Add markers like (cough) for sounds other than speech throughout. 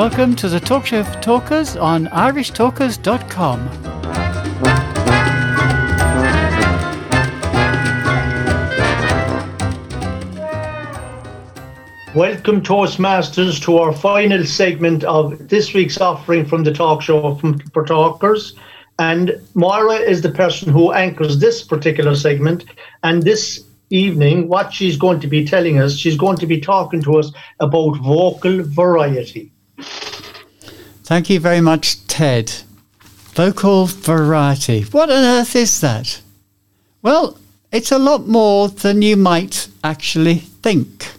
Welcome to the Talk Show for Talkers on irishtalkers.com. Welcome, Toastmasters, to our final segment of this week's offering from the talk show for talkers. And Moira is the person who anchors this particular segment. And this evening, what she's going to be telling us, she's going to be talking to us about vocal variety. Thank you very much, Ted. Vocal variety. What on earth is that? Well, it's a lot more than you might actually think.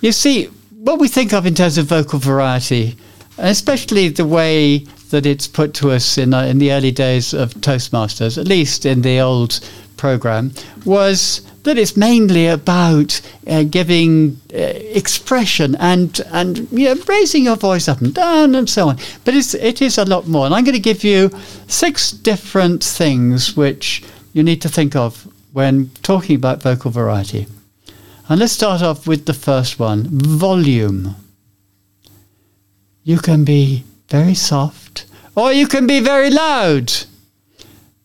You see, what we think of in terms of vocal variety, especially the way that it's put to us in, uh, in the early days of Toastmasters, at least in the old program, was that it's mainly about uh, giving uh, expression and and you know, raising your voice up and down and so on. But it's it is a lot more, and I'm going to give you six different things which you need to think of when talking about vocal variety. And let's start off with the first one volume. You can be very soft or you can be very loud.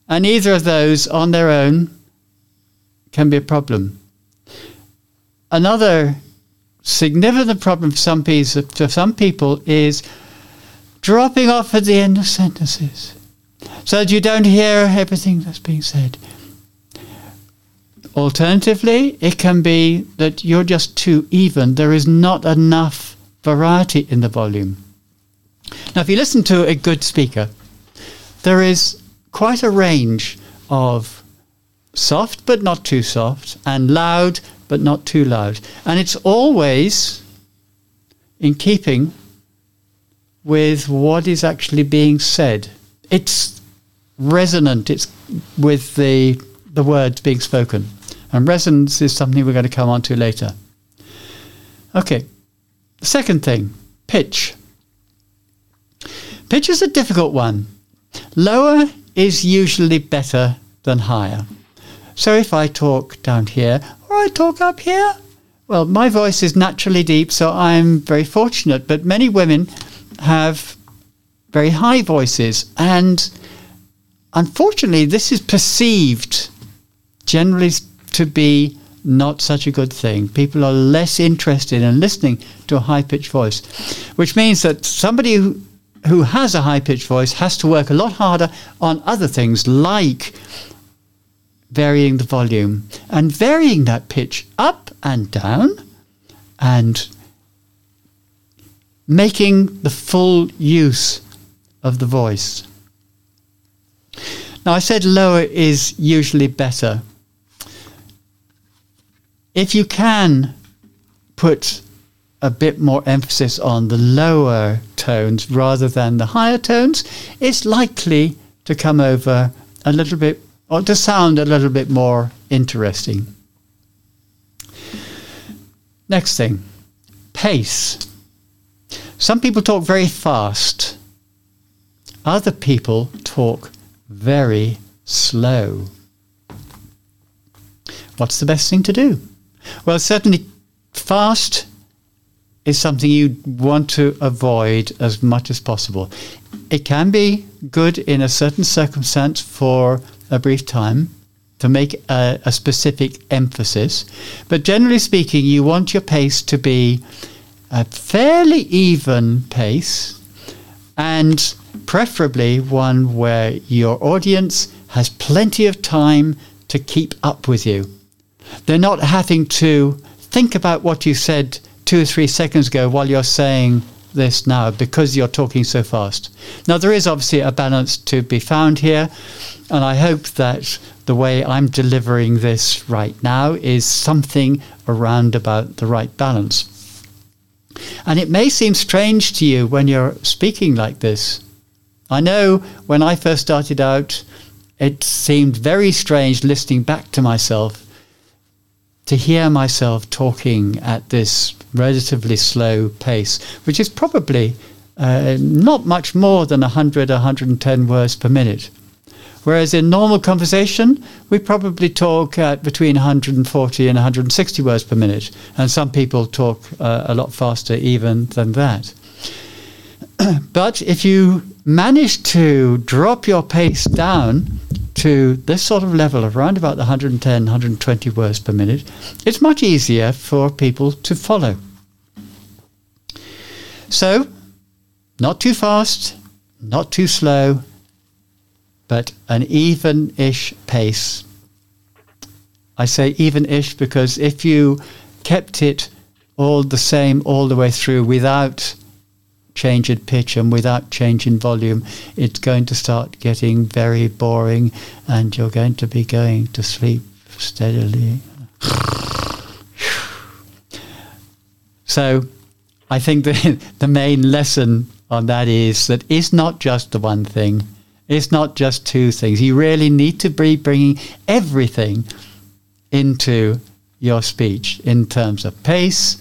And either of those on their own can be a problem. Another significant problem for some, people, for some people is dropping off at the end of sentences so that you don't hear everything that's being said. Alternatively, it can be that you're just too even. There is not enough variety in the volume. Now, if you listen to a good speaker, there is quite a range of soft but not too soft, and loud but not too loud. And it's always in keeping with what is actually being said. It's resonant, it's with the, the words being spoken. And resonance is something we're going to come on to later. Okay, the second thing pitch. Pitch is a difficult one. Lower is usually better than higher. So if I talk down here or I talk up here, well, my voice is naturally deep, so I'm very fortunate. But many women have very high voices, and unfortunately, this is perceived generally to be not such a good thing. People are less interested in listening to a high pitched voice, which means that somebody who, who has a high pitched voice has to work a lot harder on other things like varying the volume and varying that pitch up and down and making the full use of the voice. Now, I said lower is usually better. If you can put a bit more emphasis on the lower tones rather than the higher tones, it's likely to come over a little bit or to sound a little bit more interesting. Next thing pace. Some people talk very fast, other people talk very slow. What's the best thing to do? Well, certainly fast is something you want to avoid as much as possible. It can be good in a certain circumstance for a brief time to make a, a, specific emphasis, but generally speaking, you want your pace to be a fairly even pace and preferably one where your audience has plenty of time to keep up with you. They're not having to think about what you said two or three seconds ago while you're saying this now because you're talking so fast. Now, there is obviously a balance to be found here, and I hope that the way I'm delivering this right now is something around about the right balance. And it may seem strange to you when you're speaking like this. I know when I first started out, it seemed very strange listening back to myself to hear myself talking at this relatively slow pace, which is probably uh, not much more than 100, 110 words per minute. Whereas in normal conversation, we probably talk at between 140 and 160 words per minute. And some people talk uh, a lot faster even than that. (clears throat) but if you manage to drop your pace down to this sort of level of around about the 110, 120 words per minute, it's much easier for people to follow. So, not too fast, not too slow, but an even ish pace. I say even ish because if you kept it all the same all the way through without change in pitch and without change in volume, it's going to start getting very boring and you're going to be going to sleep steadily. (sighs) so I think the, (laughs) the main lesson on that is that it's not just the one thing. It's not just two things. You really need to be bringing everything into your speech in terms of pace,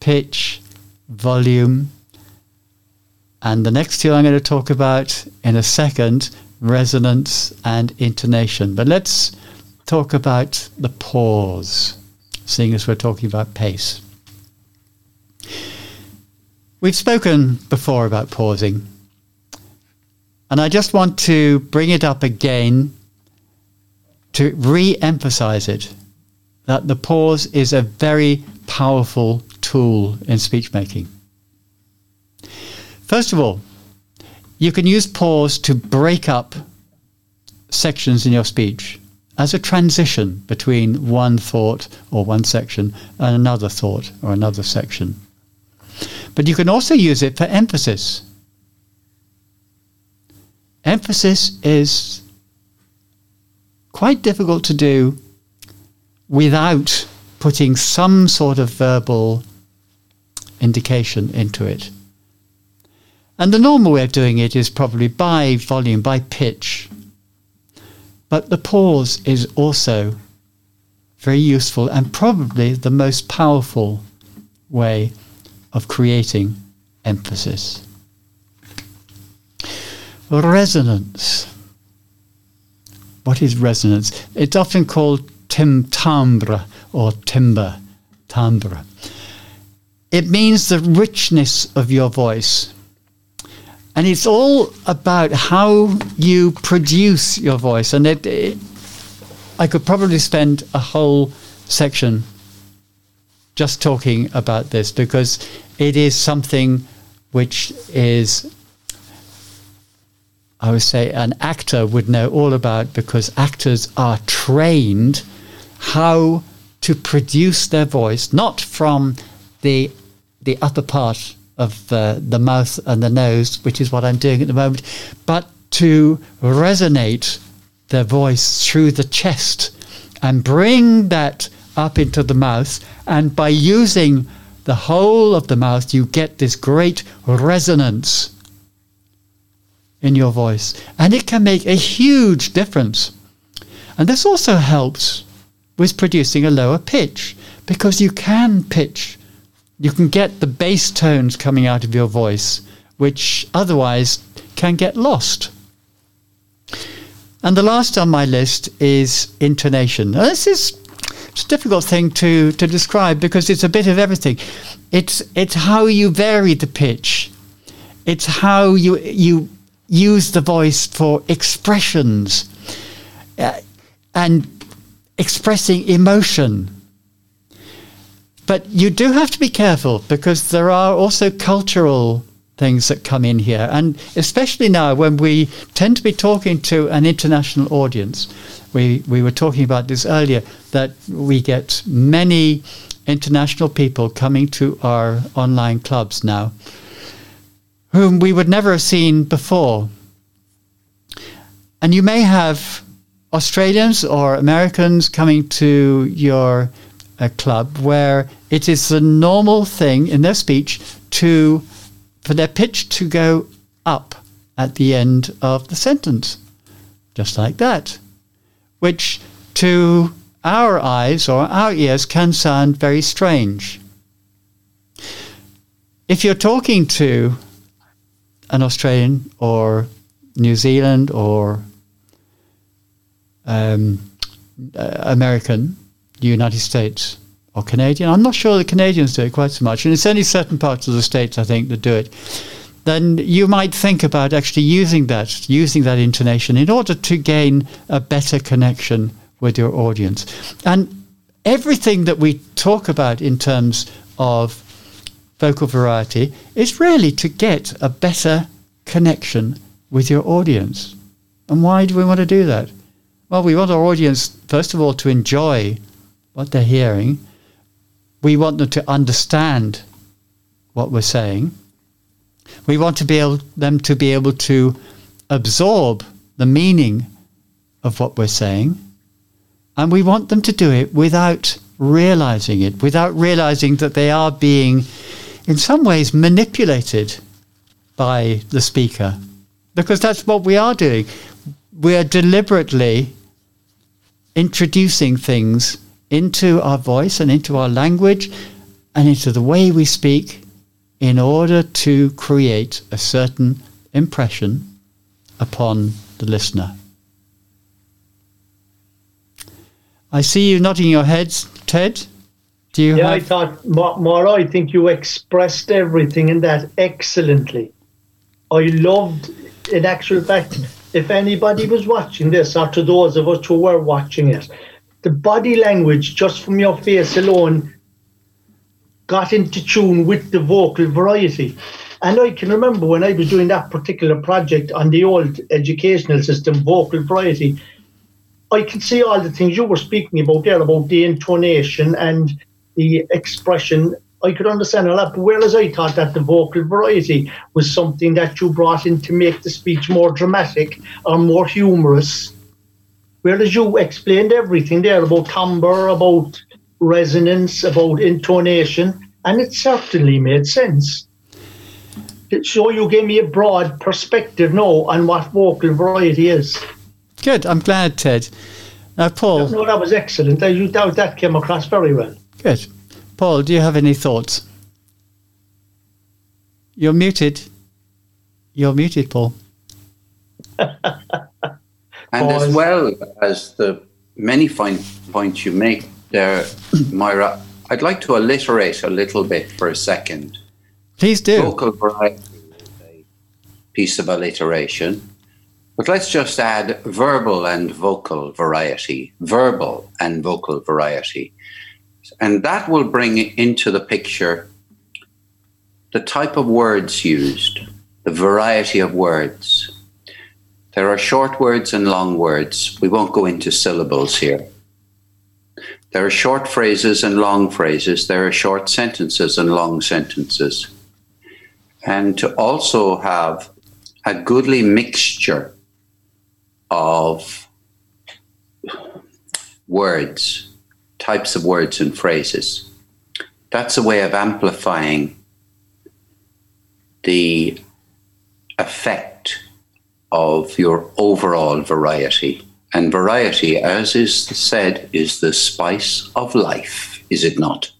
pitch, volume. And the next two I'm going to talk about in a second resonance and intonation. But let's talk about the pause, seeing as we're talking about pace. We've spoken before about pausing, and I just want to bring it up again to re emphasize it that the pause is a very powerful tool in speech making. First of all, you can use pause to break up sections in your speech as a transition between one thought or one section and another thought or another section. But you can also use it for emphasis. Emphasis is quite difficult to do without putting some sort of verbal indication into it. And the normal way of doing it is probably by volume, by pitch. But the pause is also very useful and probably the most powerful way of creating emphasis. Resonance. What is resonance? It's often called tim timbre or timbre, timbre. It means the richness of your voice. And it's all about how you produce your voice. And it, it, I could probably spend a whole section just talking about this because it is something which is, I would say, an actor would know all about because actors are trained how to produce their voice, not from the the upper part of uh, the mouth and the nose, which is what I'm doing at the moment, but to resonate their voice through the chest and bring that up into the mouth. And by using the whole of the mouth, you get this great resonance in your voice. And it can make a huge difference. And this also helps with producing a lower pitch because you can pitch. You can get the bass tones coming out of your voice, which otherwise can get lost. And the last on my list is intonation. Now, this is it's a difficult thing to, to describe because it's a bit of everything. It's it's how you vary the pitch. It's how you you use the voice for expressions uh, and expressing emotion. But you do have to be careful because there are also cultural things that come in here. And especially now when we tend to be talking to an international audience, we, we were talking about this earlier, that we get many international people coming to our online clubs now whom we would never have seen before. And you may have Australians or Americans coming to your uh, club where it is the normal thing in their speech to for their pitch to go up at the end of the sentence, just like that which to our eyes or our ears can sound very strange. If you're talking to an Australian or New Zealand or um, uh, American, United States, or Canadian, I'm not sure the Canadians do it quite so much, and it's only certain parts of the states I think that do it. then you might think about actually using that, using that intonation in order to gain a better connection with your audience. And everything that we talk about in terms of vocal variety is really to get a better connection with your audience. And why do we want to do that? Well, we want our audience, first of all, to enjoy what they're hearing. We want them to understand what we're saying. We want to be able, them to be able to absorb the meaning of what we're saying. And we want them to do it without realizing it, without realizing that they are being, in some ways, manipulated by the speaker. Because that's what we are doing. We are deliberately introducing things into our voice and into our language and into the way we speak in order to create a certain impression upon the listener. I see you nodding your heads, Ted. Do you? Yeah, have... I thought, Moira, I think you expressed everything in that excellently. I loved, in actual fact, if anybody was watching this, or to those of us who were watching it, the body language just from your face alone got into tune with the vocal variety. And I can remember when I was doing that particular project on the old educational system, vocal variety, I can see all the things you were speaking about there, about the intonation and the expression. I could understand a lot, but whereas I thought that the vocal variety was something that you brought in to make the speech more dramatic or more humorous, whereas you explained everything there about timbre, about resonance, about intonation, and it certainly made sense. So you gave me a broad perspective now on what vocal variety is. Good. I'm glad, Ted. Now, Paul. No, that was excellent. You, That, that came across very well. Good. Paul, do you have any thoughts? You're muted. You're muted, Paul. (laughs) and as well as the many fine points you make there, (clears throat) Moira, I'd like to alliterate a little bit for a second. Please do. Vocal variety is a piece of alliteration. But let's just add verbal and vocal variety, verbal and vocal variety. And that will bring into the picture the type of words used, the variety of words. There are short words and long words. We won't go into syllables here. There are short phrases and long phrases. There are short sentences and long sentences. And to also have a goodly mixture of words, types of words and phrases. That's a way of amplifying the effect of your overall variety. And variety, as is said, is the spice of life, is it not?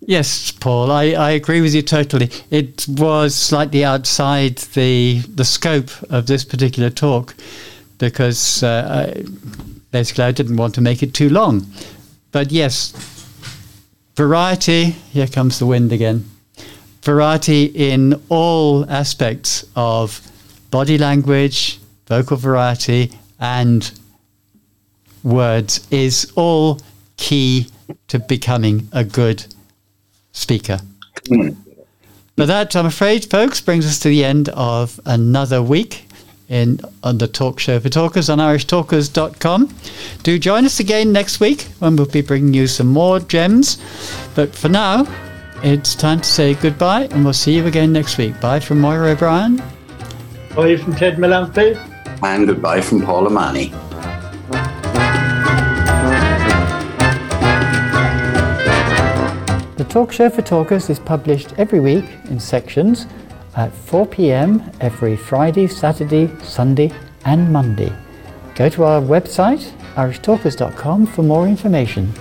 Yes, Paul, I, I agree with you totally. It was slightly outside the the scope of this particular talk because uh, I, basically I didn't want to make it too long. But yes, variety, here comes the wind again. Variety in all aspects of body language, vocal variety, and words is all key to becoming a good speaker. But that, I'm afraid, folks, brings us to the end of another week in on the talk show for talkers on irishtalkers.com. Do join us again next week when we'll be bringing you some more gems. But for now, it's time to say goodbye and we'll see you again next week. Bye from Moira O'Brien. Bye from Ted Malampy. And goodbye from Paul Amani. The Talk Show for Talkers is published every week in sections at 4 pm every Friday, Saturday, Sunday, and Monday. Go to our website, irishtalkers.com, for more information.